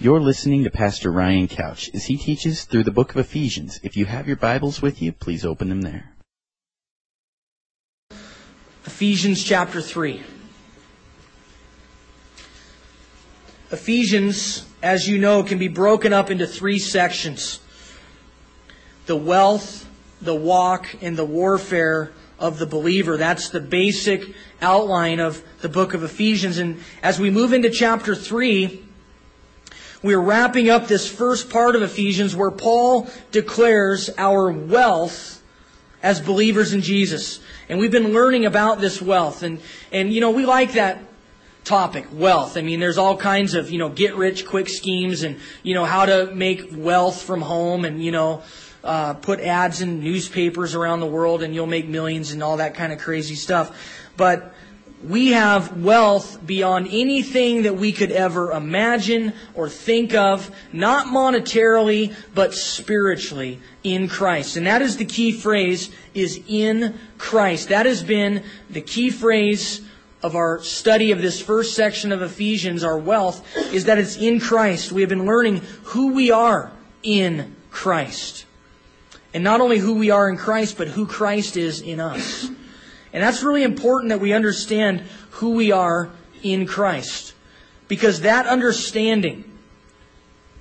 You're listening to Pastor Ryan Couch as he teaches through the book of Ephesians. If you have your Bibles with you, please open them there. Ephesians chapter 3. Ephesians, as you know, can be broken up into three sections the wealth, the walk, and the warfare of the believer. That's the basic outline of the book of Ephesians. And as we move into chapter 3, we're wrapping up this first part of Ephesians where Paul declares our wealth as believers in Jesus. And we've been learning about this wealth. And, and you know, we like that topic, wealth. I mean, there's all kinds of, you know, get rich quick schemes and, you know, how to make wealth from home and, you know, uh, put ads in newspapers around the world and you'll make millions and all that kind of crazy stuff. But we have wealth beyond anything that we could ever imagine or think of, not monetarily, but spiritually in Christ. And that is the key phrase, is in Christ. That has been the key phrase of our study of this first section of Ephesians, our wealth, is that it's in Christ. We have been learning who we are in Christ. And not only who we are in Christ, but who Christ is in us. And that's really important that we understand who we are in Christ. Because that understanding,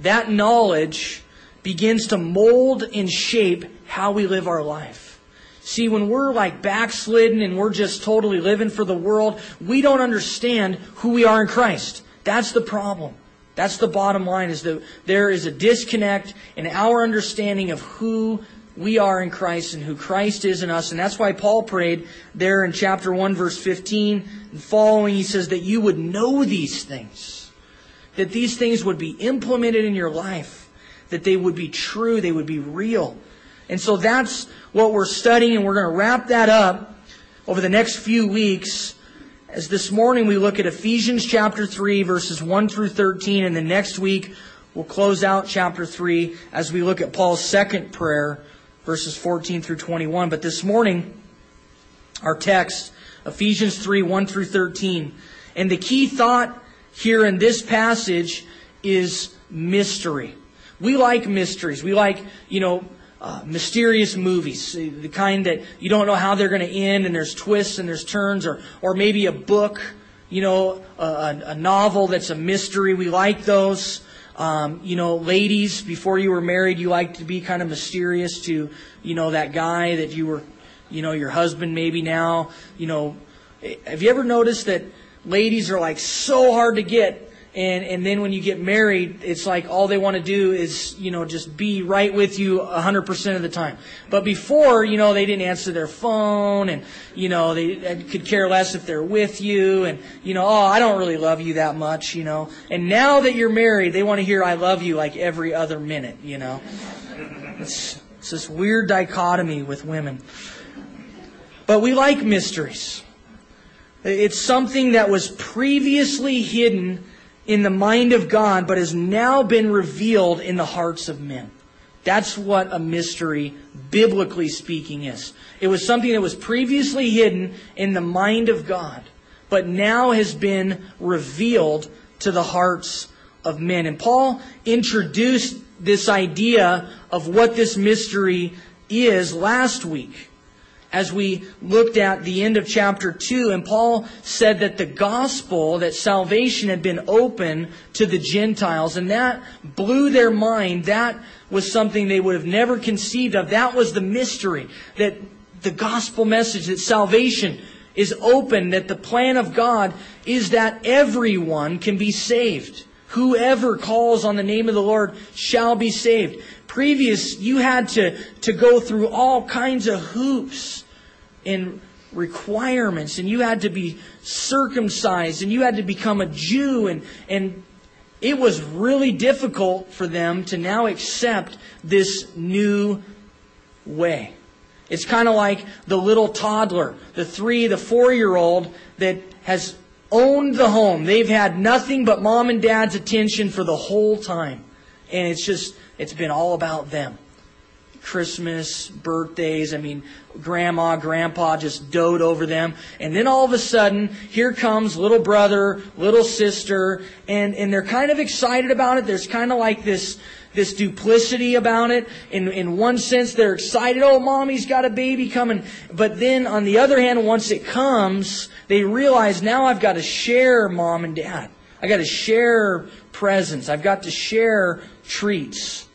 that knowledge begins to mold and shape how we live our life. See, when we're like backslidden and we're just totally living for the world, we don't understand who we are in Christ. That's the problem. That's the bottom line is that there is a disconnect in our understanding of who we are in Christ and who Christ is in us. And that's why Paul prayed there in chapter 1, verse 15 and following. He says that you would know these things, that these things would be implemented in your life, that they would be true, they would be real. And so that's what we're studying, and we're going to wrap that up over the next few weeks. As this morning we look at Ephesians chapter 3, verses 1 through 13, and the next week we'll close out chapter 3 as we look at Paul's second prayer verses 14 through 21. But this morning, our text, Ephesians 3 1 through 13. And the key thought here in this passage is mystery. We like mysteries. We like, you know, uh, mysterious movies, the kind that you don't know how they're going to end, and there's twists and there's turns, or or maybe a book, you know, a, a novel that's a mystery. We like those. Um, you know, ladies, before you were married, you liked to be kind of mysterious to, you know, that guy that you were, you know, your husband maybe now. You know, have you ever noticed that ladies are like so hard to get and and then when you get married, it's like all they want to do is you know just be right with you hundred percent of the time. But before, you know, they didn't answer their phone, and you know they uh, could care less if they're with you, and you know, oh, I don't really love you that much, you know. And now that you're married, they want to hear "I love you" like every other minute, you know. It's it's this weird dichotomy with women. But we like mysteries. It's something that was previously hidden in the mind of God, but has now been revealed in the hearts of men. That's what a mystery, biblically speaking, is. It was something that was previously hidden in the mind of God, but now has been revealed to the hearts of men. And Paul introduced this idea of what this mystery is last week as we looked at the end of chapter 2, and Paul said that the gospel, that salvation had been open to the Gentiles, and that blew their mind. That was something they would have never conceived of. That was the mystery, that the gospel message, that salvation is open, that the plan of God is that everyone can be saved. Whoever calls on the name of the Lord shall be saved. Previous, you had to, to go through all kinds of hoops and requirements and you had to be circumcised and you had to become a Jew and, and it was really difficult for them to now accept this new way. It's kind of like the little toddler, the three, the four year old that has owned the home. They've had nothing but mom and dad's attention for the whole time. And it's just, it's been all about them. Christmas, birthdays. I mean, grandma, grandpa just dote over them. And then all of a sudden, here comes little brother, little sister, and, and they're kind of excited about it. There's kind of like this, this duplicity about it. In, in one sense, they're excited, oh, mommy's got a baby coming. But then on the other hand, once it comes, they realize now I've got to share mom and dad. I've got to share presents. I've got to share treats.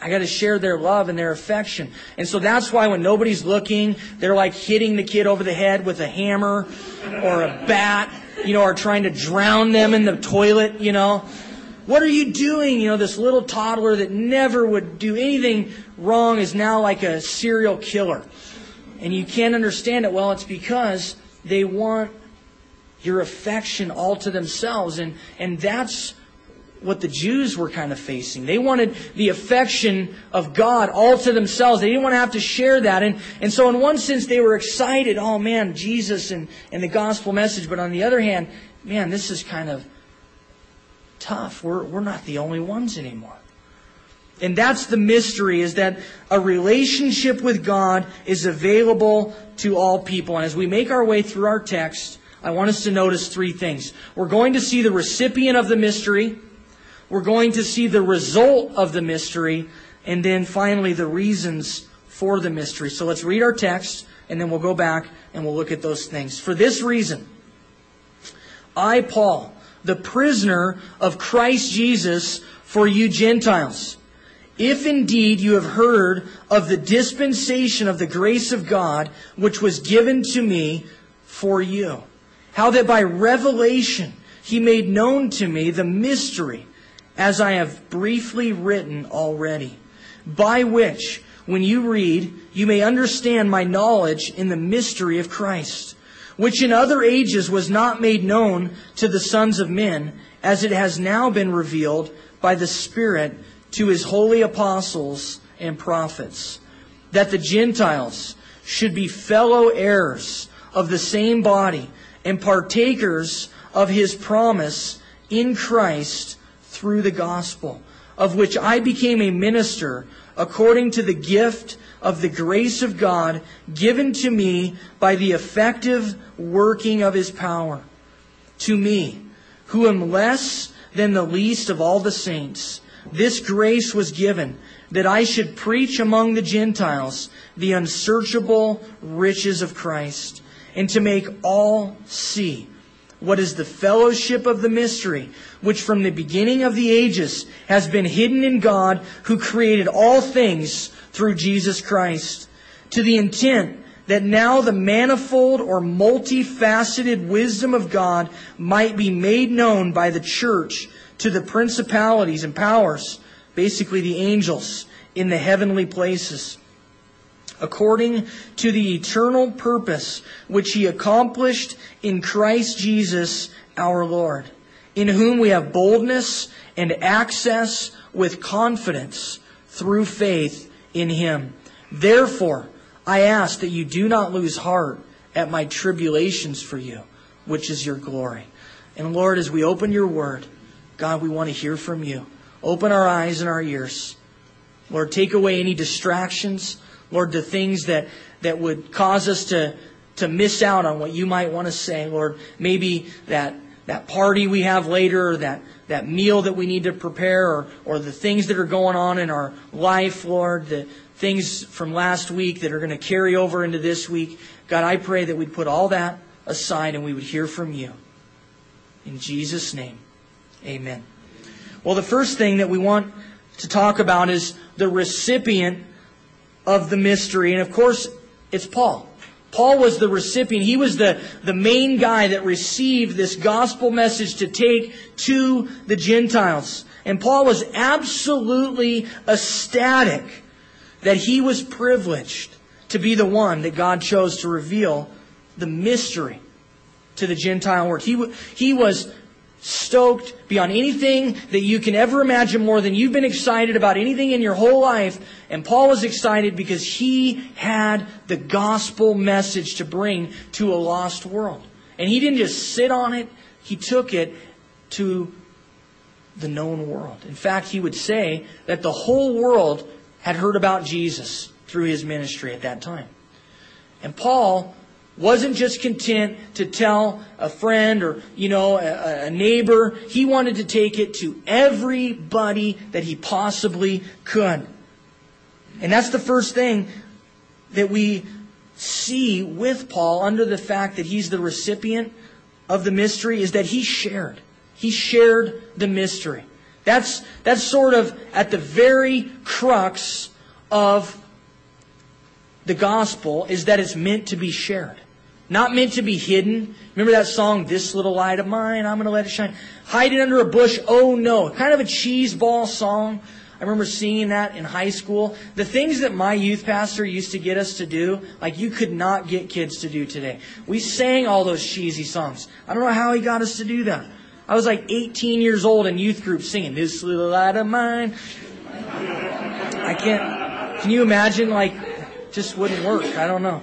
I got to share their love and their affection. And so that's why when nobody's looking, they're like hitting the kid over the head with a hammer or a bat, you know, or trying to drown them in the toilet, you know. What are you doing? You know, this little toddler that never would do anything wrong is now like a serial killer. And you can't understand it. Well, it's because they want your affection all to themselves. And, and that's what the Jews were kind of facing. They wanted the affection of God all to themselves. They didn't want to have to share that. And, and so in one sense, they were excited. Oh man, Jesus and, and the gospel message. But on the other hand, man, this is kind of tough. We're, we're not the only ones anymore. And that's the mystery is that a relationship with God is available to all people. And as we make our way through our text, I want us to notice three things. We're going to see the recipient of the mystery. We're going to see the result of the mystery. And then finally, the reasons for the mystery. So let's read our text and then we'll go back and we'll look at those things. For this reason, I, Paul, the prisoner of Christ Jesus for you Gentiles, if indeed you have heard of the dispensation of the grace of God which was given to me for you, how that by revelation he made known to me the mystery, as I have briefly written already, by which, when you read, you may understand my knowledge in the mystery of Christ, which in other ages was not made known to the sons of men, as it has now been revealed by the Spirit to his holy apostles and prophets, that the Gentiles should be fellow heirs of the same body and partakers of his promise in Christ through the gospel, of which I became a minister according to the gift of the grace of God given to me by the effective working of his power. To me, who am less than the least of all the saints, this grace was given that I should preach among the Gentiles the unsearchable riches of Christ and to make all see what is the fellowship of the mystery, which from the beginning of the ages has been hidden in God who created all things through Jesus Christ, to the intent that now the manifold or multifaceted wisdom of God might be made known by the church to the principalities and powers, basically the angels in the heavenly places according to the eternal purpose which he accomplished in Christ Jesus our Lord, in whom we have boldness and access with confidence through faith in him. Therefore, I ask that you do not lose heart at my tribulations for you, which is your glory. And Lord, as we open your word, God, we want to hear from you. Open our eyes and our ears. Lord, take away any distractions. Lord, the things that, that would cause us to, to miss out on what you might want to say. Lord, maybe that, that party we have later, or that, that meal that we need to prepare, or, or the things that are going on in our life, Lord, the things from last week that are going to carry over into this week. God, I pray that we'd put all that aside and we would hear from you. In Jesus' name, amen. Well, the first thing that we want to talk about is the recipient of the mystery. And of course, it's Paul. Paul was the recipient. He was the, the main guy that received this gospel message to take to the Gentiles. And Paul was absolutely ecstatic that he was privileged to be the one that God chose to reveal the mystery to the Gentile world. He, he was stoked beyond anything that you can ever imagine more than you've been excited about anything in your whole life. And Paul was excited because he had the gospel message to bring to a lost world. And he didn't just sit on it, he took it to the known world. In fact, he would say that the whole world had heard about Jesus through his ministry at that time. And Paul wasn't just content to tell a friend or, you know, a, a, neighbor. He wanted to take it to everybody that he possibly could. And that's the first thing that we see with Paul under the fact that he's the recipient of the mystery is that he shared. He shared the mystery. That's, that's sort of at the very crux of the gospel is that it's meant to be shared. Not meant to be hidden. Remember that song, This Little Light of Mine, I'm going to let it shine. Hide it under a bush, oh no. Kind of a cheese ball song. I remember singing that in high school. The things that my youth pastor used to get us to do, like you could not get kids to do today. We sang all those cheesy songs. I don't know how he got us to do that. I was like 18 years old in youth group singing, This Little Light of Mine. I can't, can you imagine like just wouldn't work. I don't know.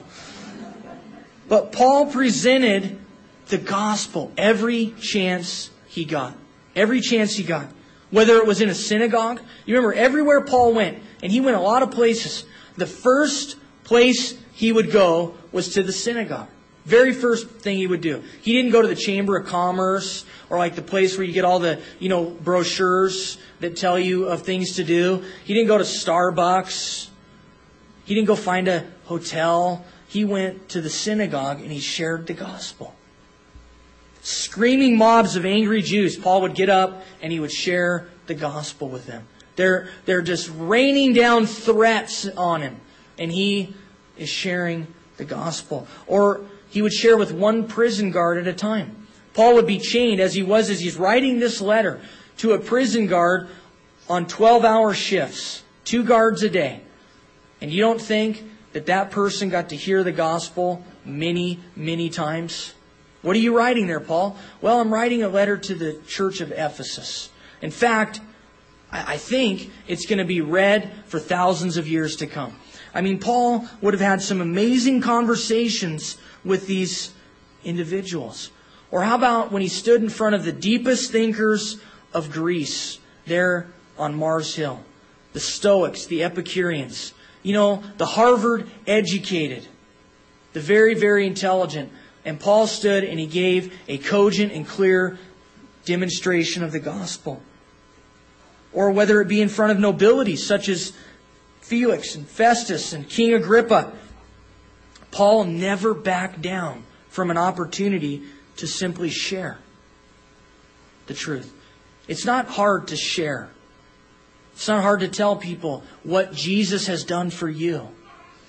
But Paul presented the gospel every chance he got. Every chance he got. Whether it was in a synagogue. You remember everywhere Paul went, and he went a lot of places, the first place he would go was to the synagogue. Very first thing he would do. He didn't go to the Chamber of Commerce or like the place where you get all the, you know, brochures that tell you of things to do. He didn't go to Starbucks he didn't go find a hotel. He went to the synagogue and he shared the gospel. Screaming mobs of angry Jews, Paul would get up and he would share the gospel with them. They're, they're just raining down threats on him. And he is sharing the gospel. Or he would share with one prison guard at a time. Paul would be chained as he was as he's writing this letter to a prison guard on 12 hour shifts, two guards a day. And you don't think that that person got to hear the gospel many, many times? What are you writing there, Paul? Well, I'm writing a letter to the church of Ephesus. In fact, I think it's going to be read for thousands of years to come. I mean, Paul would have had some amazing conversations with these individuals. Or how about when he stood in front of the deepest thinkers of Greece there on Mars Hill? The Stoics, the Epicureans, you know, the Harvard educated, the very, very intelligent. And Paul stood and he gave a cogent and clear demonstration of the gospel. Or whether it be in front of nobility such as Felix and Festus and King Agrippa, Paul never backed down from an opportunity to simply share the truth. It's not hard to share. It's not hard to tell people what Jesus has done for you.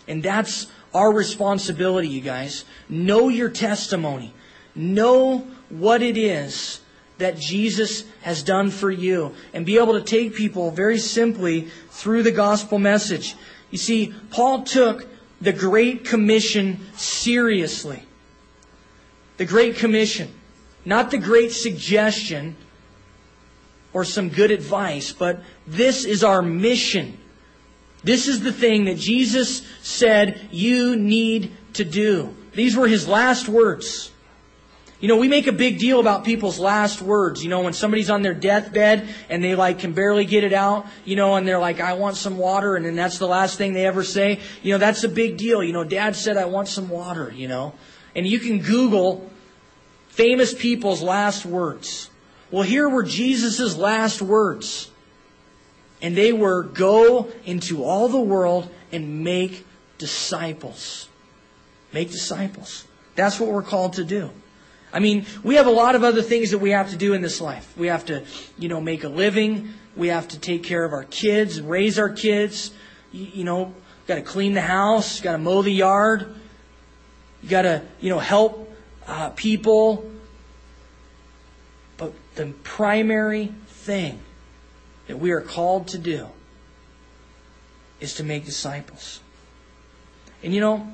And that's our responsibility, you guys. Know your testimony. Know what it is that Jesus has done for you and be able to take people very simply through the gospel message. You see, Paul took the Great Commission seriously. The Great Commission. Not the Great Suggestion or some good advice, but this is our mission. This is the thing that Jesus said you need to do. These were his last words. You know, we make a big deal about people's last words. You know, when somebody's on their deathbed and they like can barely get it out, you know, and they're like, I want some water, and then that's the last thing they ever say. You know, that's a big deal. You know, dad said, I want some water, you know. And you can Google famous people's last words. Well, here were Jesus' last words. And they were go into all the world and make disciples. Make disciples. That's what we're called to do. I mean, we have a lot of other things that we have to do in this life. We have to, you know, make a living. We have to take care of our kids raise our kids. You, you know, got to clean the house. Got to mow the yard. You got to, you know, help uh, people the primary thing that we are called to do is to make disciples. And you know,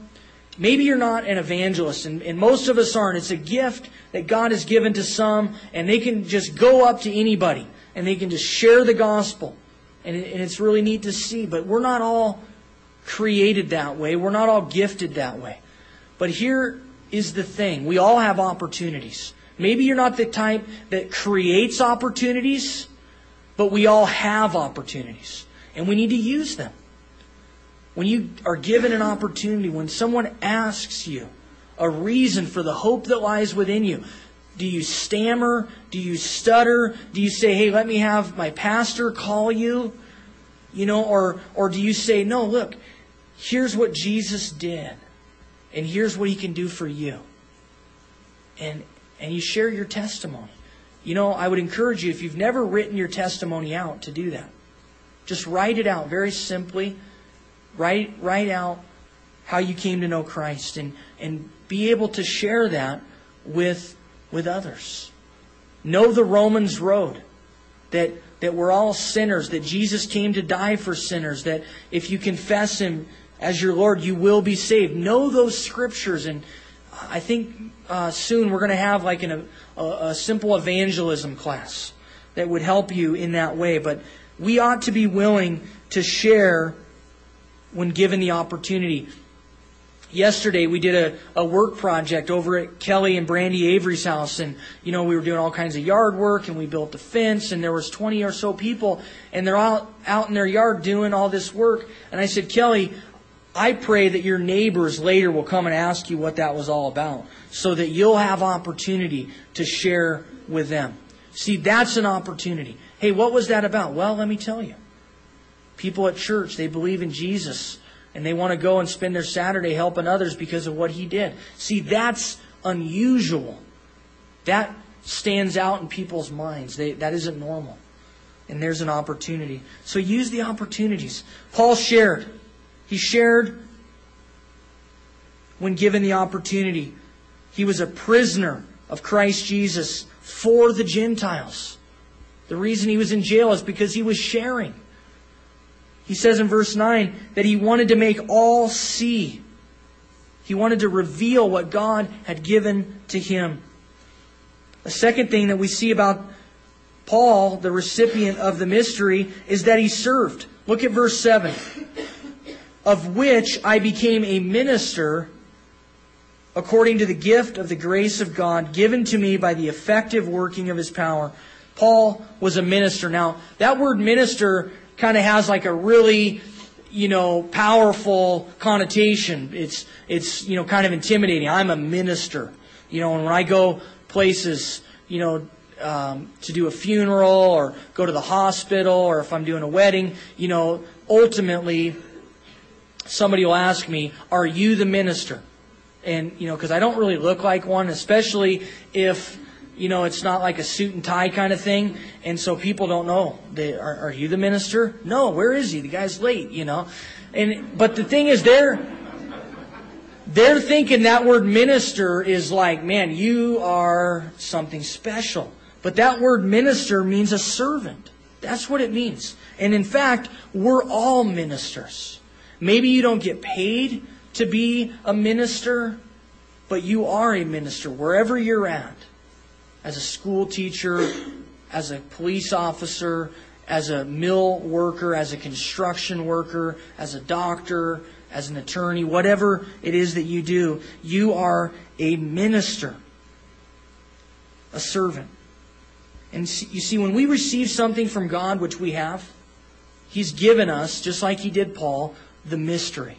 maybe you're not an evangelist, and, and, most of us aren't. It's a gift that God has given to some, and they can just go up to anybody and they can just share the gospel. And, it, and it's really neat to see, but we're not all created that way. We're not all gifted that way. But here is the thing we all have opportunities. Maybe you're not the type that creates opportunities, but we all have opportunities. And we need to use them. when you are given an opportunity, when someone asks you a reason for the hope that lies within you, do you stammer? Do you stutter? Do you say, hey, let me have my pastor call you? You know, or, or do you say, no, look, here's what Jesus did, and here's what he can do for you. And, and you share your testimony. You know, I would encourage you, if you've never written your testimony out, to do that. Just write it out very simply. Write, write out how you came to know Christ and, and be able to share that with, with others. Know the Romans road. That, that we're all sinners, that Jesus came to die for sinners, that if you confess Him as your Lord, you will be saved. Know those scriptures. And I think uh, soon we're going to have like an, a, a simple evangelism class that would help you in that way. But we ought to be willing to share when given the opportunity. Yesterday we did a, a work project over at Kelly and Brandy Avery's house and you know we were doing all kinds of yard work and we built a fence and there was 20 or so people and they're all out in their yard doing all this work and I said Kelly I pray that your neighbors later will come and ask you what that was all about so that you'll have opportunity to share with them. See, that's an opportunity. Hey, what was that about? Well, let me tell you. People at church, they believe in Jesus and they want to go and spend their Saturday helping others because of what he did. See, that's unusual. That stands out in people's minds. They, that isn't normal. And there's an opportunity. So use the opportunities. Paul shared. He shared when given the opportunity. He was a prisoner of Christ Jesus for the Gentiles. The reason he was in jail is because he was sharing. He says in verse 9 that he wanted to make all see. He wanted to reveal what God had given to him. The second thing that we see about Paul, the recipient of the mystery, is that he served. Look at verse 7. Of which I became a minister according to the gift of the grace of God given to me by the effective working of his power. Paul was a minister. Now, that word minister kind of has like a really, you know, powerful connotation. It's, it's, you know, kind of intimidating. I'm a minister. You know, and when I go places, you know, um, to do a funeral or go to the hospital or if I'm doing a wedding, you know, ultimately somebody will ask me, Are you the minister? And, you know, because I don't really look like one, especially if you know, it's not like a suit and tie kind of thing. And so people don't know. They, are, are you the minister? No, where is he? The guy's late, you know. And, but the thing is, they're, they're thinking that word minister is like, man, you are something special. But that word minister means a servant. That's what it means. And in fact, we're all ministers. Maybe you don't get paid to be a minister, but you are a minister wherever you're at as a school teacher, as a police officer, as a mill worker, as a construction worker, as a doctor, as an attorney, whatever it is that you do, you are a minister, a servant. And you see, when we receive something from God, which we have, He's given us, just like He did Paul, the mystery.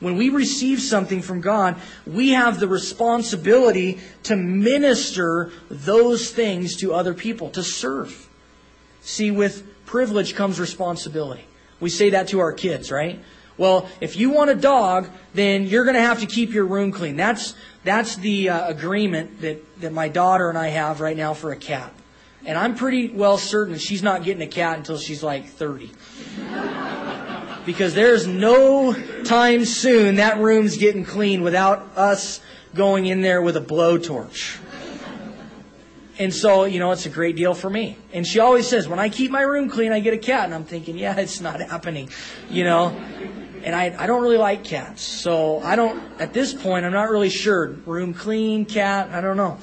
When we receive something from God, we have the responsibility to minister those things to other people, to serve. See, with privilege comes responsibility. We say that to our kids, right? Well, if you want a dog, then you're going to have to keep your room clean. That's, that's the uh, agreement that, that my daughter and I have right now for a cat. And I'm pretty well certain she's not getting a cat until she's like 30 because there's no time soon that room's getting clean without us going in there with a blowtorch. And so, you know, it's a great deal for me. And she always says, when I keep my room clean, I get a cat. And I'm thinking, yeah, it's not happening, you know. And I, I don't really like cats. So I don't, at this point, I'm not really sure. Room clean, cat, I don't know.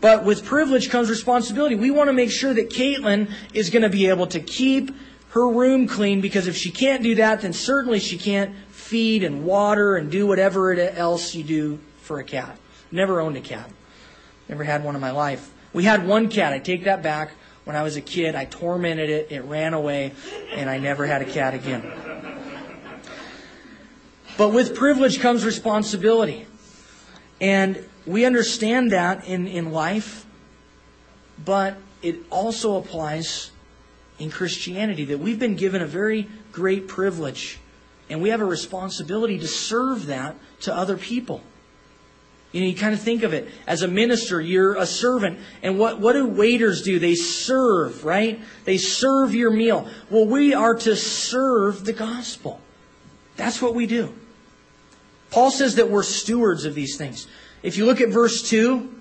But with privilege comes responsibility. We want to make sure that Caitlin is going to be able to keep her room clean because if she can't do that, then certainly she can't feed and water and do whatever else you do for a cat. Never owned a cat. Never had one in my life. We had one cat. I take that back. When I was a kid, I tormented it. It ran away, and I never had a cat again. But with privilege comes responsibility. And we understand that in, in life, but it also applies in Christianity that we've been given a very great privilege and we have a responsibility to serve that to other people. You know, you kind of think of it as a minister, you're a servant. And what, what do waiters do? They serve, right? They serve your meal. Well, we are to serve the gospel. That's what we do. Paul says that we're stewards of these things. If you look at verse 2,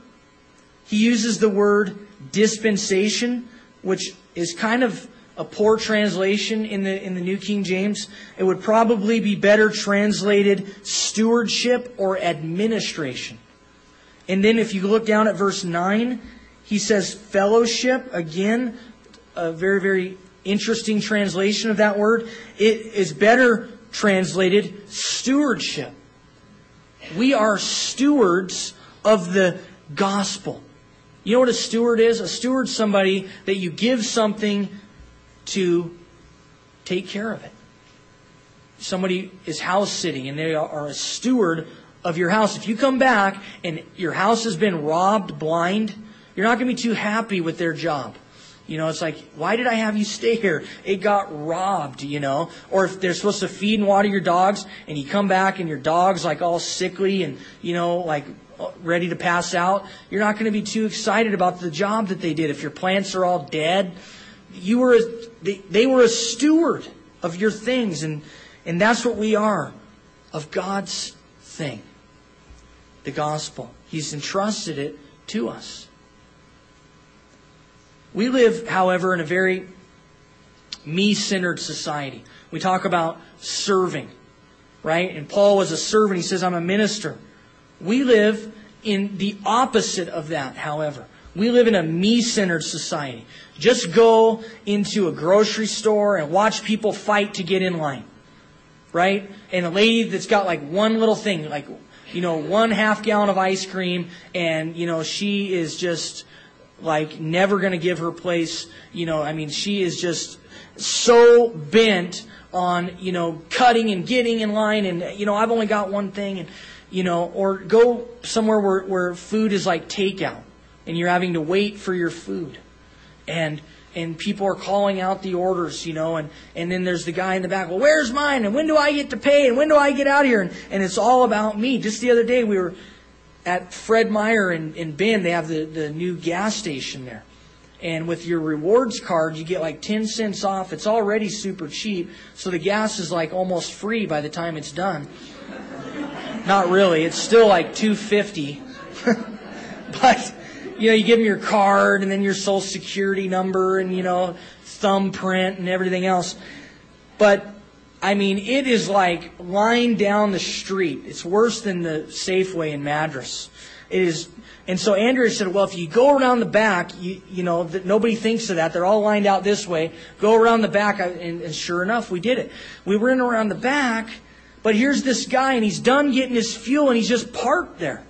he uses the word dispensation, which is kind of a poor translation in the in the New King James. It would probably be better translated stewardship or administration. And then if you look down at verse 9, he says fellowship again, a very very interesting translation of that word. It is better translated stewardship. We are stewards of the gospel. You know what a steward is? A steward's somebody that you give something to take care of it. Somebody is house sitting and they are a steward of your house. If you come back and your house has been robbed blind, you're not going to be too happy with their job. You know, it's like, why did I have you stay here? It got robbed, you know. Or if they're supposed to feed and water your dogs and you come back and your dog's like all sickly and, you know, like ready to pass out, you're not going to be too excited about the job that they did. If your plants are all dead, you were, they, they were a steward of your things and, and that's what we are of God's thing. The gospel. He's entrusted it to us. We live, however, in a very me centered society. We talk about serving, right? And Paul was a servant. He says, I'm a minister. We live in the opposite of that, however. We live in a me centered society. Just go into a grocery store and watch people fight to get in line, right? And a lady that's got like one little thing, like, you know, one half gallon of ice cream, and, you know, she is just like never going to give her place. You know, I mean, she is just so bent on, you know, cutting and getting in line and, you know, I've only got one thing and, you know, or go somewhere where, where food is like takeout and you're having to wait for your food. And, and people are calling out the orders, you know, and, and then there's the guy in the back, well, where's mine? And when do I get to pay? And when do I get out of here? And, and it's all about me. Just the other day we were, at Fred Meyer in, in Bend, they have the, the new gas station there. And with your rewards card, you get like 10 cents off. It's already super cheap. So the gas is like almost free by the time it's done. Not really. It's still like 250. but, you know, you give them your card and then your social security number and, you know, thumbprint and everything else. But I mean, it is like lying down the street. It's worse than the Safeway in Madras. It is, and so Andrea said, well, if you go around the back, you, you know, that nobody thinks of that. They're all lined out this way. Go around the back. And, and sure enough, we did it. We in around the back, but here's this guy and he's done getting his fuel and he's just parked there.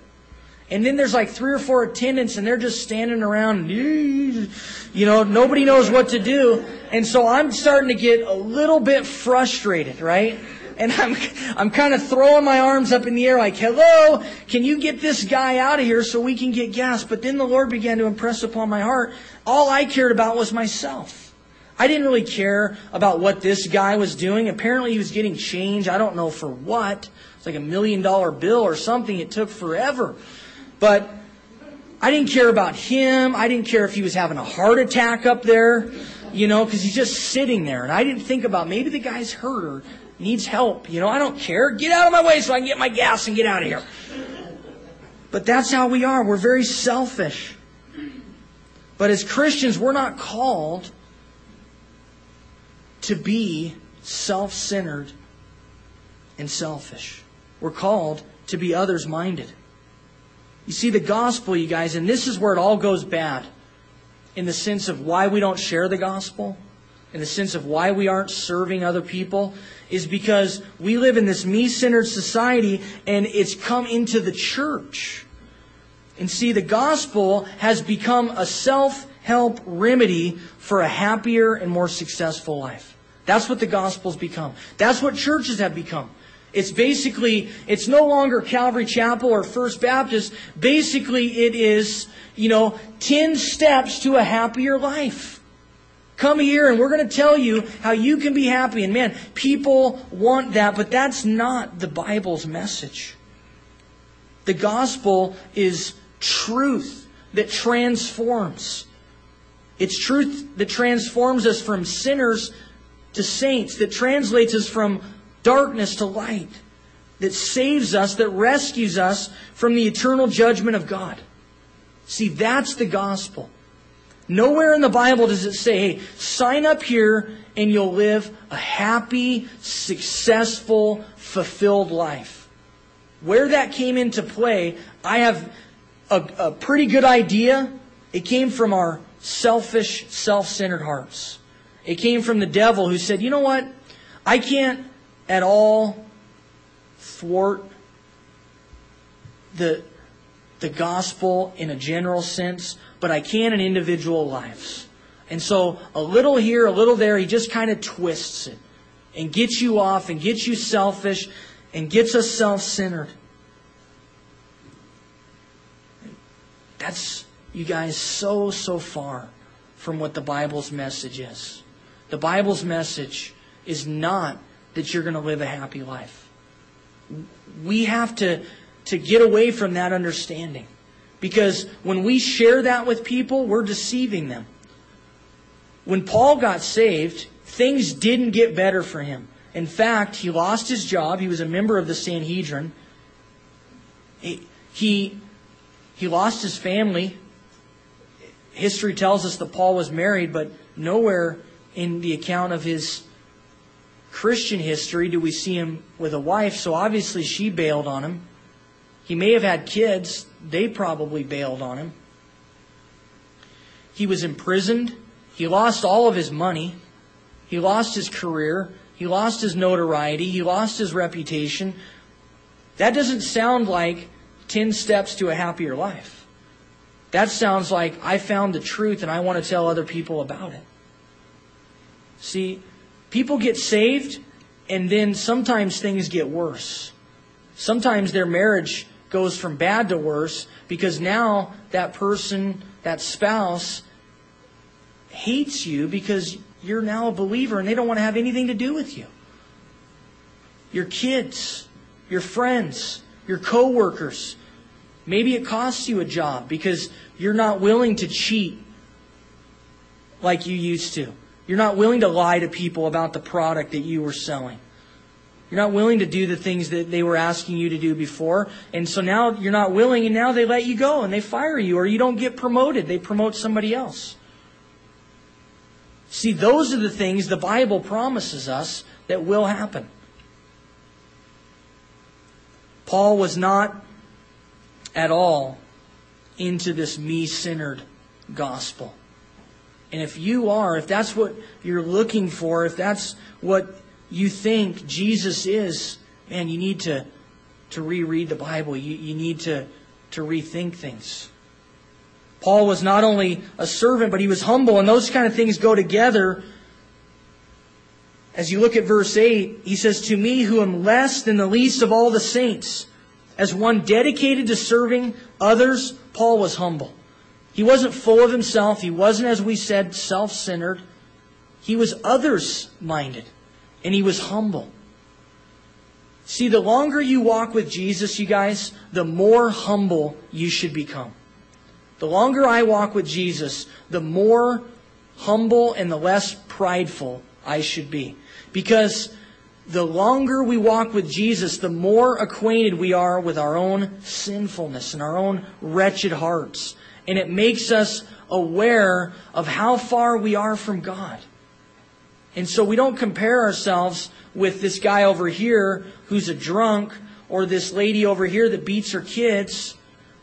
And then there's like three or four attendants and they're just standing around, you know, nobody knows what to do. And so I'm starting to get a little bit frustrated, right? And I'm, I'm kind of throwing my arms up in the air like, hello, can you get this guy out of here so we can get gas? But then the Lord began to impress upon my heart, all I cared about was myself. I didn't really care about what this guy was doing. Apparently he was getting change. I don't know for what. It's like a million dollar bill or something. It took forever. But I didn't care about him. I didn't care if he was having a heart attack up there, you know, because he's just sitting there. And I didn't think about maybe the guy's hurt or needs help. You know, I don't care. Get out of my way so I can get my gas and get out of here. But that's how we are. We're very selfish. But as Christians, we're not called to be self centered and selfish. We're called to be others minded. You see, the gospel, you guys, and this is where it all goes bad in the sense of why we don't share the gospel, in the sense of why we aren't serving other people, is because we live in this me centered society and it's come into the church. And see, the gospel has become a self help remedy for a happier and more successful life. That's what the gospel's become. That's what churches have become. It's basically, it's no longer Calvary Chapel or First Baptist. Basically, it is, you know, 10 steps to a happier life. Come here and we're going to tell you how you can be happy. And man, people want that, but that's not the Bible's message. The gospel is truth that transforms. It's truth that transforms us from sinners to saints, that translates us from darkness to light, that saves us, that rescues us from the eternal judgment of God. See, that's the gospel. Nowhere in the Bible does it say, hey, sign up here and you'll live a happy, successful, fulfilled life. Where that came into play, I have a, a pretty good idea. It came from our selfish, self centered hearts. It came from the devil who said, you know what? I can't at all thwart the, the gospel in a general sense, but I can in individual lives. And so a little here, a little there, he just kind of twists it and gets you off and gets you selfish and gets us self centered. That's, you guys, so, so far from what the Bible's message is. The Bible's message is not that you're going to live a happy life. We have to, to get away from that understanding. Because when we share that with people, we're deceiving them. When Paul got saved, things didn't get better for him. In fact, he lost his job. He was a member of the Sanhedrin. He, he, he lost his family. History tells us that Paul was married, but nowhere in the account of his Christian history do we see him with a wife, so obviously she bailed on him. He may have had kids, they probably bailed on him. He was imprisoned. He lost all of his money. He lost his career. He lost his notoriety. He lost his reputation. That doesn't sound like 10 steps to a happier life. That sounds like I found the truth and I want to tell other people about it. See, people get saved and then sometimes things get worse. Sometimes their marriage goes from bad to worse because now that person, that spouse, hates you because you're now a believer and they don't want to have anything to do with you. Your kids, your friends, your coworkers. Maybe it costs you a job because you're not willing to cheat like you used to. You're not willing to lie to people about the product that you were selling. You're not willing to do the things that they were asking you to do before. And so now you're not willing, and now they let you go and they fire you, or you don't get promoted. They promote somebody else. See, those are the things the Bible promises us that will happen. Paul was not at all into this me centered gospel. And if you are, if that's what you're looking for, if that's what you think Jesus is, man, you need to, to reread the Bible. You, you need to, to rethink things. Paul was not only a servant, but he was humble, and those kind of things go together. As you look at verse 8, he says, To me, who am less than the least of all the saints, as one dedicated to serving others, Paul was humble. He wasn't full of himself. He wasn't, as we said, self centered. He was others minded and he was humble. See, the longer you walk with Jesus, you guys, the more humble you should become. The longer I walk with Jesus, the more humble and the less prideful I should be. Because the longer we walk with Jesus, the more acquainted we are with our own sinfulness and our own wretched hearts. And it makes us aware of how far we are from God. And so we don't compare ourselves with this guy over here who's a drunk or this lady over here that beats her kids.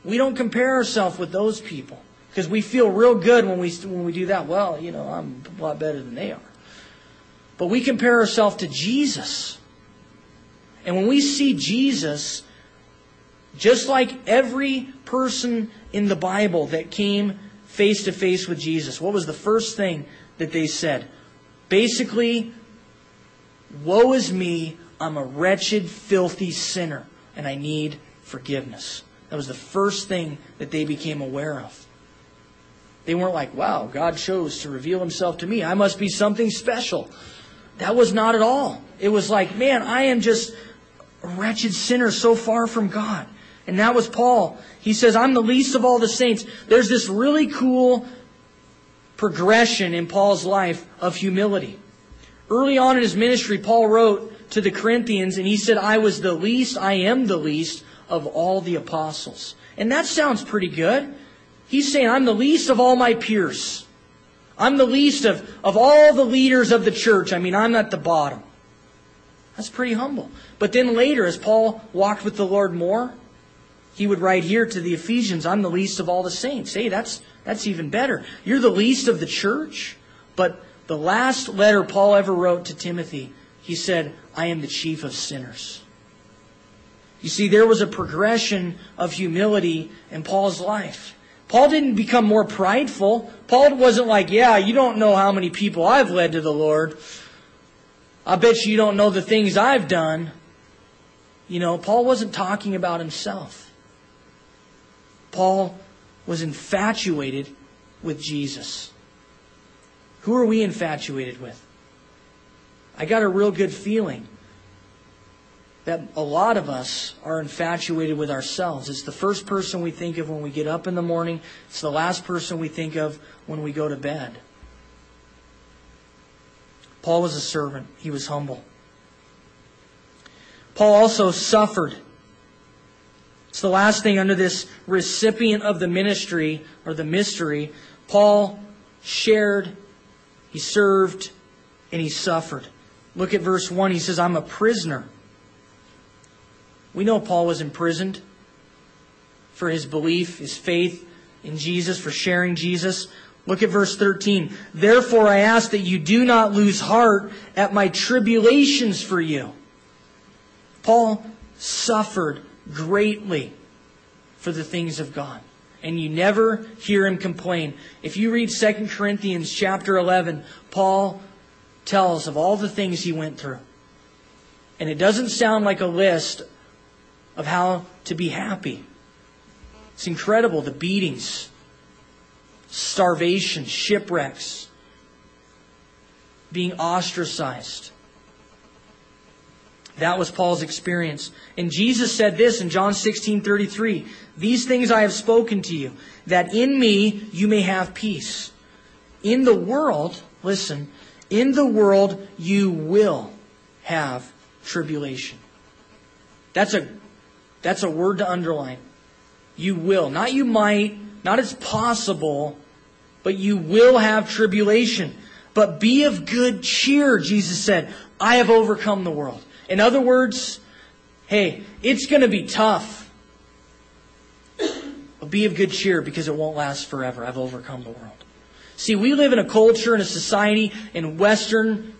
We don't compare ourselves with those people because we feel real good when we, when we do that. Well, you know, I'm a lot better than they are. But we compare ourselves to Jesus. And when we see Jesus, just like every person in the Bible that came face to face with Jesus, what was the first thing that they said? Basically, woe is me, I'm a wretched, filthy sinner, and I need forgiveness. That was the first thing that they became aware of. They weren't like, wow, God chose to reveal himself to me. I must be something special. That was not at all. It was like, man, I am just a wretched sinner so far from God. And that was Paul. He says, I'm the least of all the saints. There's this really cool progression in Paul's life of humility. Early on in his ministry, Paul wrote to the Corinthians and he said, I was the least, I am the least of all the apostles. And that sounds pretty good. He's saying, I'm the least of all my peers. I'm the least of, of all the leaders of the church. I mean, I'm at the bottom. That's pretty humble. But then later, as Paul walked with the Lord more, he would write here to the Ephesians, I'm the least of all the saints. Hey, that's, that's even better. You're the least of the church. But the last letter Paul ever wrote to Timothy, he said, I am the chief of sinners. You see, there was a progression of humility in Paul's life. Paul didn't become more prideful. Paul wasn't like, yeah, you don't know how many people I've led to the Lord. I bet you don't know the things I've done. You know, Paul wasn't talking about himself. Paul was infatuated with Jesus. Who are we infatuated with? I got a real good feeling that a lot of us are infatuated with ourselves. It's the first person we think of when we get up in the morning, it's the last person we think of when we go to bed. Paul was a servant, he was humble. Paul also suffered. It's the last thing under this recipient of the ministry or the mystery. Paul shared, he served, and he suffered. Look at verse 1. He says, I'm a prisoner we know Paul was imprisoned for his belief, his faith in Jesus, for sharing Jesus. Look at verse 13. Therefore I ask that you do not lose heart at my tribulations for you. Paul suffered greatly for the things of God. And you never hear him complain. If you read 2 Corinthians chapter 11, Paul tells of all the things he went through. And it doesn't sound like a list of how to be happy. It's incredible the beatings, starvation, shipwrecks, being ostracized. That was Paul's experience. And Jesus said this in John 16 33 These things I have spoken to you, that in me you may have peace. In the world, listen, in the world you will have tribulation. That's a that's a word to underline. You will. Not you might, not it's possible, but you will have tribulation. But be of good cheer, Jesus said. I have overcome the world. In other words, hey, it's going to be tough. But be of good cheer because it won't last forever. I've overcome the world. See, we live in a culture and a society in Western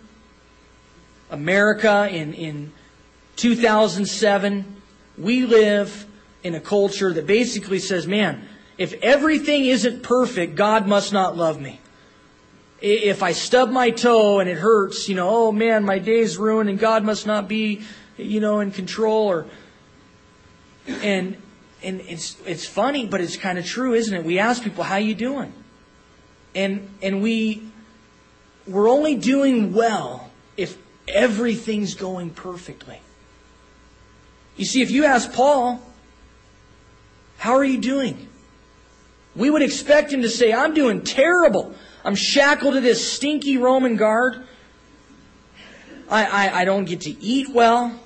America in, in 2007 we live in a culture that basically says, man, if everything isn't perfect, God must not love me. If I stub my toe and it hurts, you know, oh man, my day's ruined and God must not be, you know, in control or and and it's it's funny, but it's kind of true, isn't it? We ask people, "How you doing?" And and we we're only doing well if everything's going perfectly. You see, if you ask Paul, how are you doing? We would expect him to say, I'm doing terrible. I'm shackled to this stinky Roman guard. I, I, I don't get to eat well.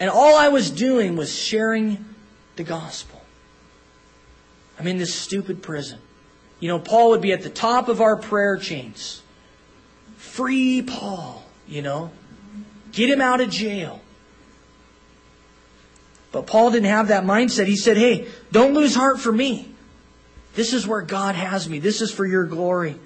And all I was doing was sharing the gospel. I'm in this stupid prison. You know, Paul would be at the top of our prayer chains. Free Paul, you know. Get him out of jail. But Paul didn't have that mindset. He said, hey, don't lose heart for me. This is where God has me. This is for your glory.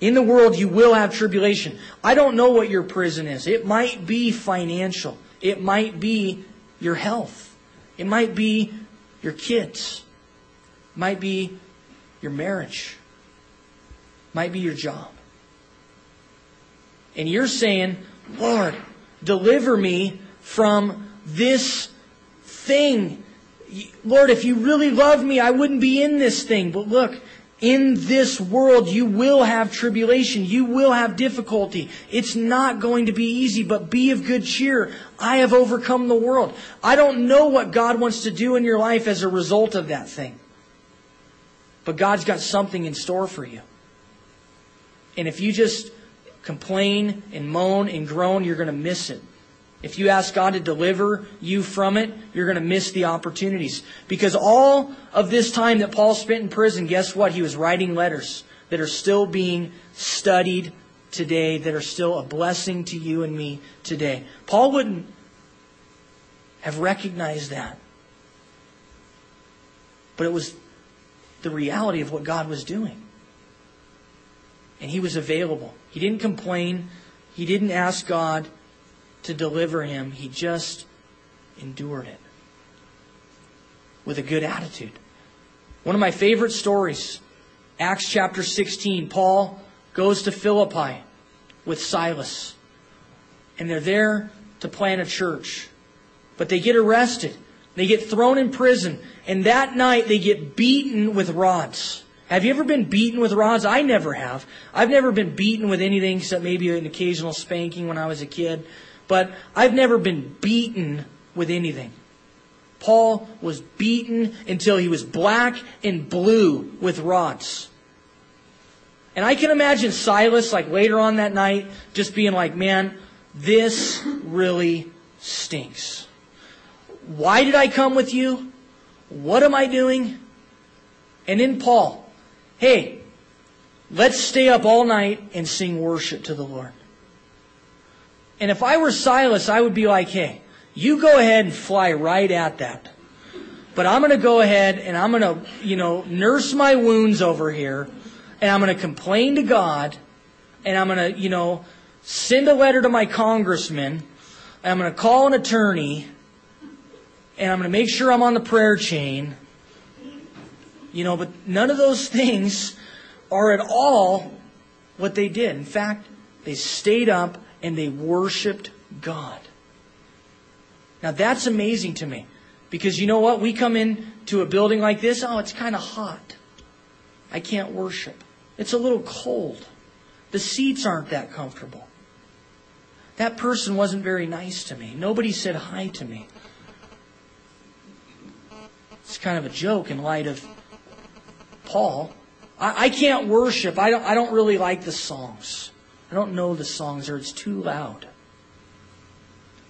In the world, you will have tribulation. I don't know what your prison is. It might be financial. It might be your health. It might be your kids. It might be your marriage. It might be your job. And you're saying, Lord, deliver me from this thing. Lord, if you really loved me, I wouldn't be in this thing. But look, in this world, you will have tribulation. You will have difficulty. It's not going to be easy, but be of good cheer. I have overcome the world. I don't know what God wants to do in your life as a result of that thing. But God's got something in store for you. And if you just complain and moan and groan, you're going to miss it. If you ask God to deliver you from it, you're going to miss the opportunities. Because all of this time that Paul spent in prison, guess what? He was writing letters that are still being studied today, that are still a blessing to you and me today. Paul wouldn't have recognized that. But it was the reality of what God was doing. And he was available. He didn't complain. He didn't ask God to deliver him. He just endured it with a good attitude. One of my favorite stories, Acts chapter 16. Paul goes to Philippi with Silas. And they're there to plant a church. But they get arrested. They get thrown in prison. And that night they get beaten with rods. Have you ever been beaten with rods? I never have. I've never been beaten with anything except maybe an occasional spanking when I was a kid. But I've never been beaten with anything. Paul was beaten until he was black and blue with rods. And I can imagine Silas, like later on that night, just being like, man, this really stinks. Why did I come with you? What am I doing? And then Paul, hey, let's stay up all night and sing worship to the Lord. And if I were Silas, I would be like, hey, you go ahead and fly right at that. But I'm going to go ahead and I'm going to, you know, nurse my wounds over here and I'm going to complain to God and I'm going to, you know, send a letter to my congressman and I'm going to call an attorney and I'm going to make sure I'm on the prayer chain. You know, but none of those things are at all what they did. In fact, they stayed up and they worshiped God. Now that's amazing to me. Because you know what? We come into a building like this, oh, it's kind of hot. I can't worship. It's a little cold. The seats aren't that comfortable. That person wasn't very nice to me. Nobody said hi to me. It's kind of a joke in light of Paul. I, I can't worship. I don't, I don't really like the songs. I don't know the songs or it's too loud.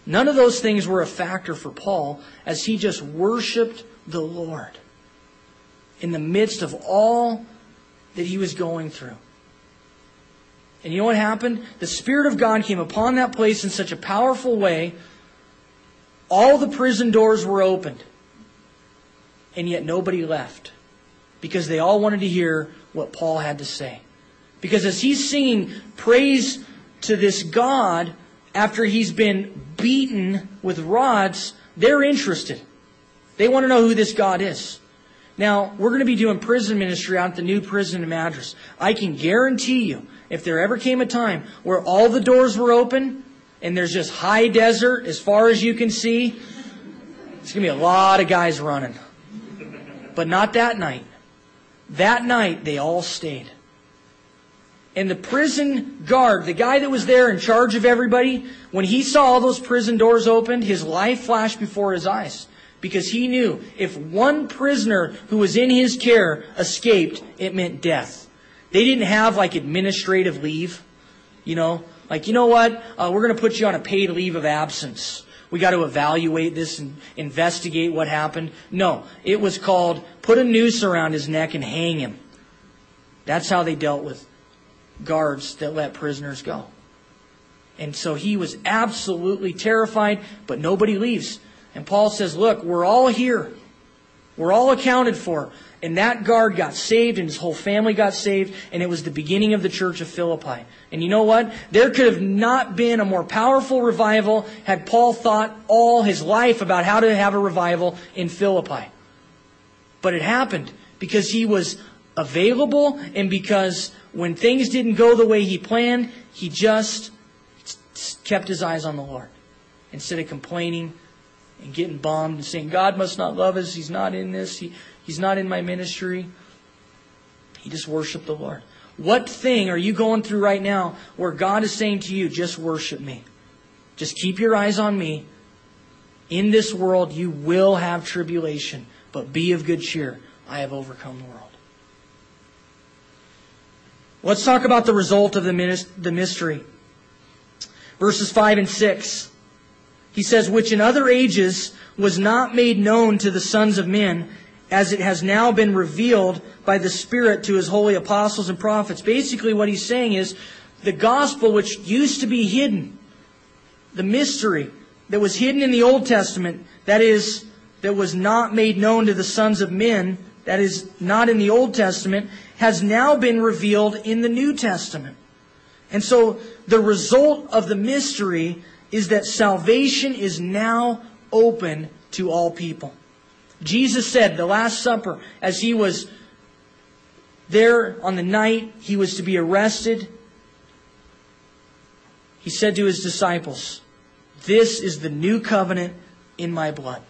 None of those things were a factor for Paul as he just worshiped the Lord in the midst of all that he was going through. And you know what happened? The Spirit of God came upon that place in such a powerful way. All the prison doors were opened. And yet nobody left. Because they all wanted to hear what Paul had to say. Because as he's singing praise to this God after he's been beaten with rods, they're interested. They want to know who this God is. Now, we're going to be doing prison ministry out at the new prison in Madras. I can guarantee you, if there ever came a time where all the doors were open and there's just high desert as far as you can see, there's going to be a lot of guys running. But not that night. That night, they all stayed. And the prison guard, the guy that was there in charge of everybody, when he saw all those prison doors opened, his life flashed before his eyes. Because he knew if one prisoner who was in his care escaped, it meant death. They didn't have like administrative leave. You know, like, you know what? Uh, we're going to put you on a paid leave of absence. We got to evaluate this and investigate what happened. No, it was called put a noose around his neck and hang him. That's how they dealt with guards that let prisoners go. And so he was absolutely terrified, but nobody leaves. And Paul says, Look, we're all here. We're all accounted for. And that guard got saved, and his whole family got saved, and it was the beginning of the church of Philippi. And you know what? There could have not been a more powerful revival had Paul thought all his life about how to have a revival in Philippi. But it happened because he was available and because when things didn't go the way he planned, he just kept his eyes on the Lord. instead of complaining and getting bummed and saying, God must not love us. He's not in this. He, he's not in my ministry. He just worshiped the Lord. What thing are you going through right now where God is saying to you, just worship me? Just keep your eyes on me. In this world, you will have tribulation, but be of good cheer. I have overcome the world. Let's talk about the result of the, mystery. Verses 5 and 6. He says, which in other ages was not made known to the sons of men, as it has now been revealed by the Spirit to his holy apostles and prophets. Basically, what he's saying is the gospel, which used to be hidden, the mystery that was hidden in the Old Testament, that is, that was not made known to the sons of men, that is, not in the Old Testament, has now been revealed in the New Testament. And so the result of the mystery is that salvation is now open to all people. Jesus said, the Last Supper, as he was there on the night he was to be arrested, he said to his disciples, This is the new covenant in my blood.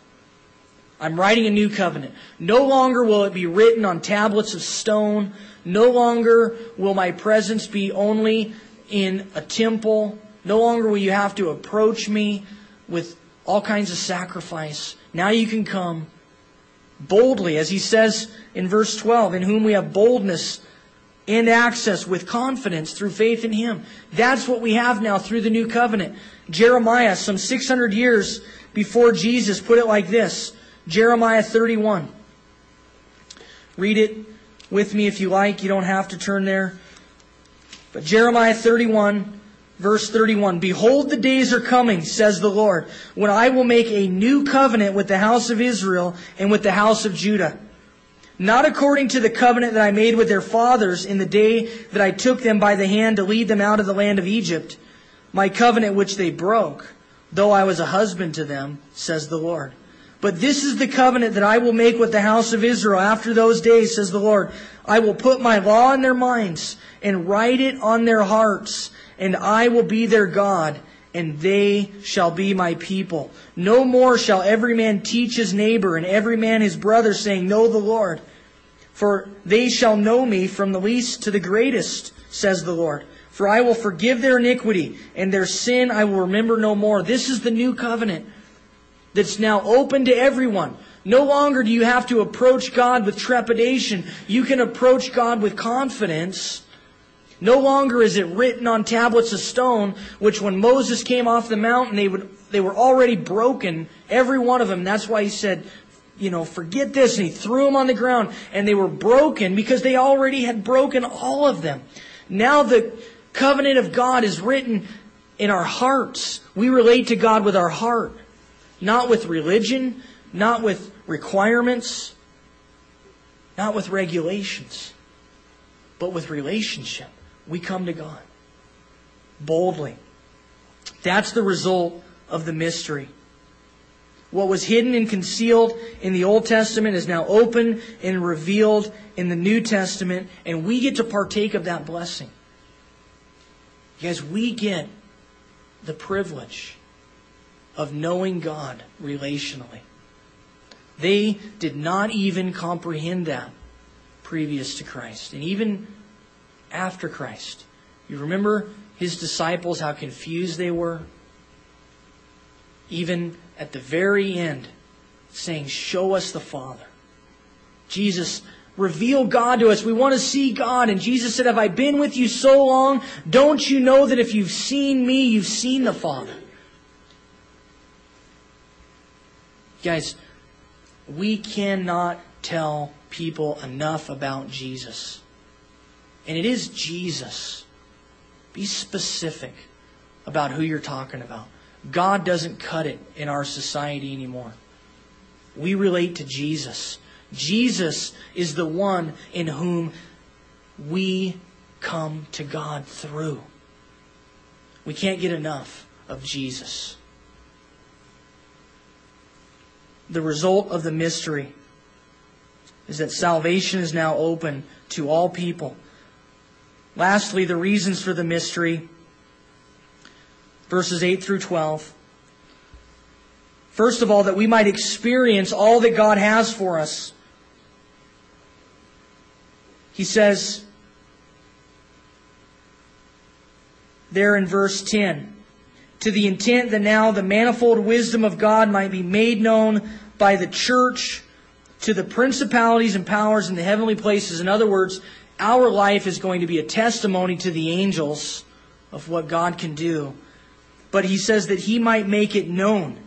I'm writing a new covenant. No longer will it be written on tablets of stone. No longer will my presence be only in a temple. No longer will you have to approach me with all kinds of sacrifice. Now you can come boldly, as he says in verse 12, in whom we have boldness and access with confidence through faith in him. That's what we have now through the new covenant. Jeremiah, some 600 years before Jesus, put it like this Jeremiah 31. Read it with me if you like. You don't have to turn there. But Jeremiah 31, verse 31 Behold, the days are coming, says the Lord, when I will make a new covenant with the house of Israel and with the house of Judah. Not according to the covenant that I made with their fathers in the day that I took them by the hand to lead them out of the land of Egypt, my covenant which they broke, though I was a husband to them, says the Lord. But this is the covenant that I will make with the house of Israel after those days, says the Lord. I will put my law in their minds and write it on their hearts, and I will be their God, and they shall be my people. No more shall every man teach his neighbor and every man his brother, saying, Know the Lord. For they shall know me from the least to the greatest, says the Lord. For I will forgive their iniquity, and their sin I will remember no more. This is the new covenant that's now open to everyone. No longer do you have to approach God with trepidation. You can approach God with confidence. No longer is it written on tablets of stone, which when Moses came off the mountain, they would, they were already broken, every one of them. That's why he said, you know, forget this. And he threw them on the ground and they were broken because they already had broken all of them. Now the covenant of God is written in our hearts. We relate to God with our heart. Not with religion, not with requirements, not with regulations, but with relationship. We come to God boldly. That's the result of the mystery. What was hidden and concealed in the Old Testament is now open and revealed in the New Testament, and we get to partake of that blessing. Guys, we get the privilege of knowing God relationally. They did not even comprehend that previous to Christ. And even after Christ. You remember his disciples, how confused they were? Even at the very end, saying, Show us the Father. Jesus, reveal God to us. We want to see God. And Jesus said, Have I been with you so long? Don't you know that if you've seen me, you've seen the Father? Guys, we cannot tell people enough about Jesus. And it is Jesus. Be specific about who you're talking about. God doesn't cut it in our society anymore. We relate to Jesus. Jesus is the one in whom we come to God through. We can't get enough of Jesus the result of the mystery is that salvation is now open to all people. Lastly, the reasons for the mystery, verses 8 through 12. First of all, that we might experience all that God has for us. He says there in verse 10 to the intent that now the manifold wisdom of God might be made known by the church to the principalities and powers in the heavenly places. In other words, our life is going to be a testimony to the angels of what God can do. But he says that he might make it known.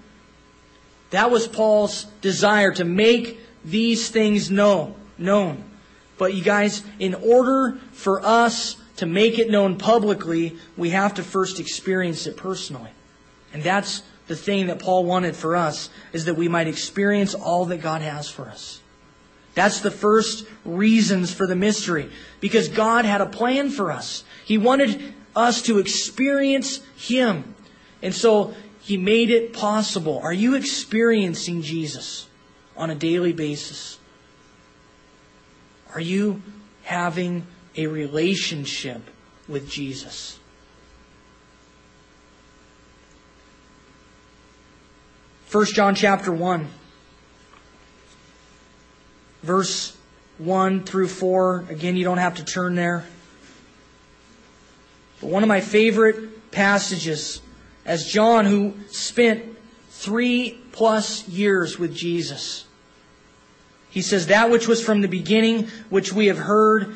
That was Paul's desire to make these things known, known. But you guys, in order for us to make it known publicly, we have to first experience it personally. And that's the thing that Paul wanted for us, is that we might experience all that God has for us. That's the first reasons for the mystery. Because God had a plan for us. He wanted us to experience Him. And so He made it possible. Are you experiencing Jesus on a daily basis? Are you having a relationship with Jesus. First John chapter 1 verse 1 through 4 again you don't have to turn there but one of my favorite passages as John who spent 3 plus years with Jesus he says that which was from the beginning which we have heard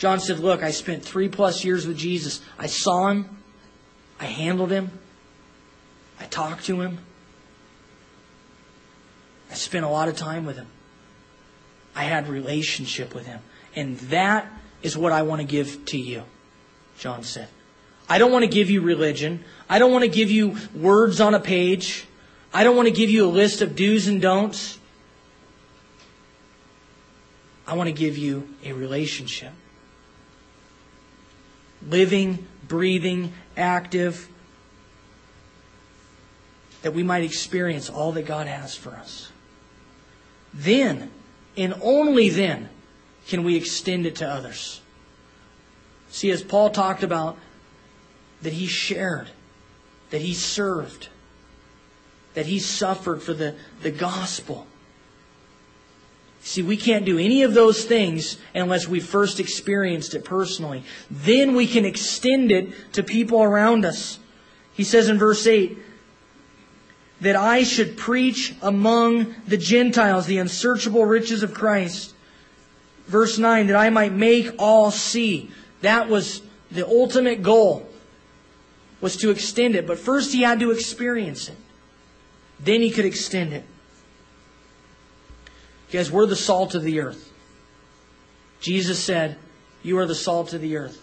John said, Look, I spent three plus years with Jesus. I saw him. I handled him. I talked to him. I spent a lot of time with him. I had relationship with him. And that is what I want to give to you, John said. I don't want to give you religion. I don't want to give you words on a page. I don't want to give you a list of do's and don'ts. I want to give you a relationship living, breathing, active, that we might experience all that God has for us. Then, and only then, can we extend it to others. See, as Paul talked about, that he shared, that he served, that he suffered for the, the gospel. See, we can't do any of those things unless we first experienced it personally. Then we can extend it to people around us. He says in verse 8, that I should preach among the Gentiles the unsearchable riches of Christ. Verse 9, that I might make all see. That was the ultimate goal, was to extend it. But first he had to experience it. Then he could extend it. Guys, we're the salt of the earth. Jesus said, You are the salt of the earth.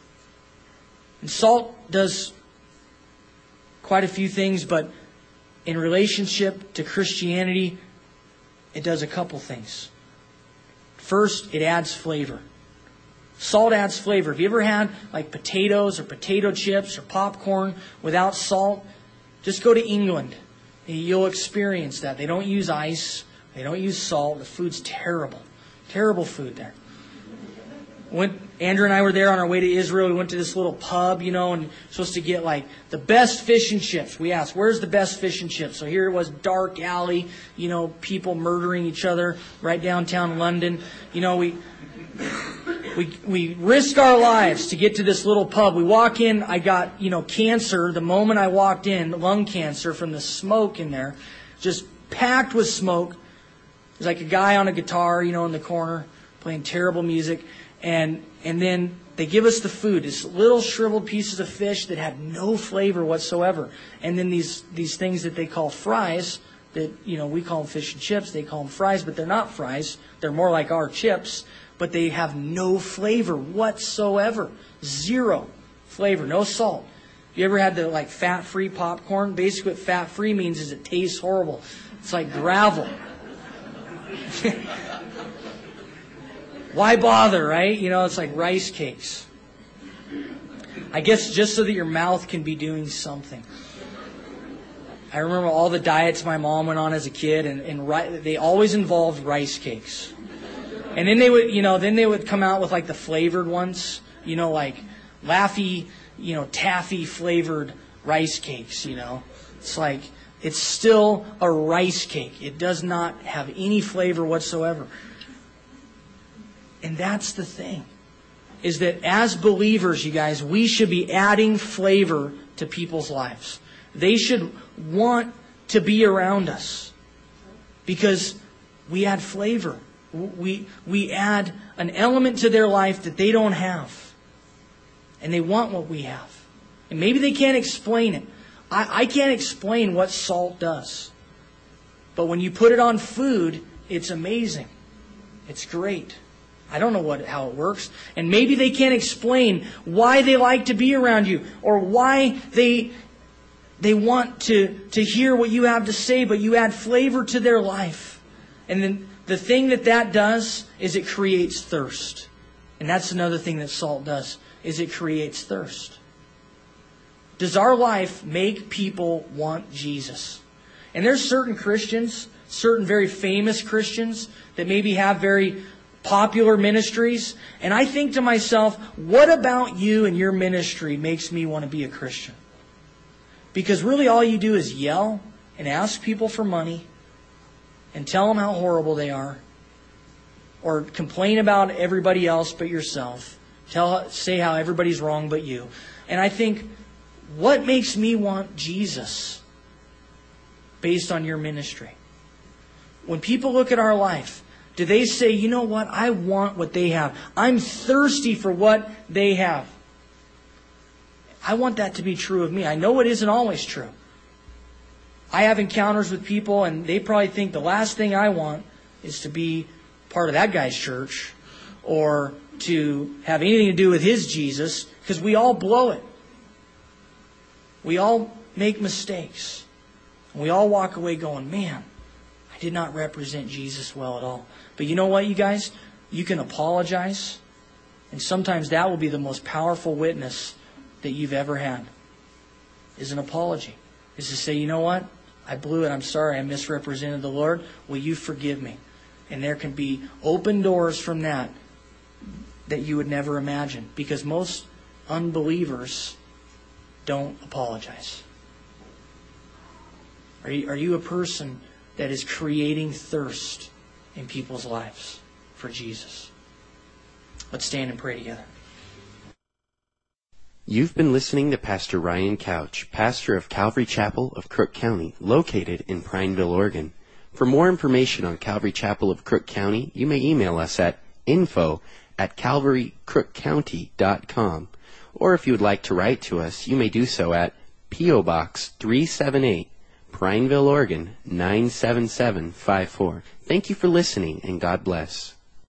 And salt does quite a few things, but in relationship to Christianity, it does a couple things. First, it adds flavor. Salt adds flavor. Have you ever had like potatoes or potato chips or popcorn without salt? Just go to England. You'll experience that. They don't use ice. They don't use salt. The food's terrible. Terrible food there. Went, Andrew and I were there on our way to Israel. We went to this little pub, you know, and supposed to get like the best fish and chips. We asked, where's the best fish and chips? So here it was, dark alley, you know, people murdering each other right downtown London. You know, we, we, we risk our lives to get to this little pub. We walk in, I got, you know, cancer the moment I walked in, lung cancer from the smoke in there, just packed with smoke. There's like a guy on a guitar, you know, in the corner playing terrible music. And, and then they give us the food, these little shriveled pieces of fish that have no flavor whatsoever. And then these, these things that they call fries, that, you know, we call them fish and chips, they call them fries, but they're not fries. They're more like our chips, but they have no flavor whatsoever. Zero flavor, no salt. You ever had the like fat-free popcorn? Basically what fat-free means is it tastes horrible. It's like gravel. Why bother, right? You know, it's like rice cakes. I guess just so that your mouth can be doing something. I remember all the diets my mom went on as a kid, and, and ri- they always involved rice cakes. And then they would, you know, then they would come out with like the flavored ones, you know, like Laffy, you know, taffy flavored rice cakes, you know. It's like, it's still a rice cake. It does not have any flavor whatsoever. And that's the thing. Is that as believers, you guys, we should be adding flavor to people's lives. They should want to be around us because we add flavor. We, we add an element to their life that they don't have. And they want what we have. And maybe they can't explain it. I, I can't explain what salt does. But when you put it on food, it's amazing. It's great. I don't know what, how it works. And maybe they can't explain why they like to be around you or why they, they want to, to hear what you have to say, but you add flavor to their life. And then the thing that that does is it creates thirst. And that's another thing that salt does, is it creates thirst. Does our life make people want Jesus? And there's certain Christians, certain very famous Christians that maybe have very popular ministries. And I think to myself, what about you and your ministry makes me want to be a Christian? Because really all you do is yell and ask people for money and tell them how horrible they are or complain about everybody else but yourself. Tell, say how everybody's wrong but you. And I think, what makes me want Jesus based on your ministry? When people look at our life, do they say, you know what? I want what they have. I'm thirsty for what they have. I want that to be true of me. I know it isn't always true. I have encounters with people, and they probably think the last thing I want is to be part of that guy's church or to have anything to do with his Jesus because we all blow it. We all make mistakes. And we all walk away going, man, I did not represent Jesus well at all. But you know what, you guys? You can apologize. And sometimes that will be the most powerful witness that you've ever had. Is an apology. Is to say, you know what? I blew it. I'm sorry. I misrepresented the Lord. Will you forgive me? And there can be open doors from that that you would never imagine. Because most unbelievers don't apologize. Are you, are you a person that is creating thirst in people's lives for Jesus? Let's stand and pray together. You've been listening to Pastor Ryan Couch, pastor of Calvary Chapel of Crook County, located in Prineville, Oregon. For more information on Calvary Chapel of Crook County, you may email us at info at calvarycrookcounty.com. Or if you would like to write to us, you may do so at P.O. Box 378, Prineville, Oregon 97754. Thank you for listening and God bless.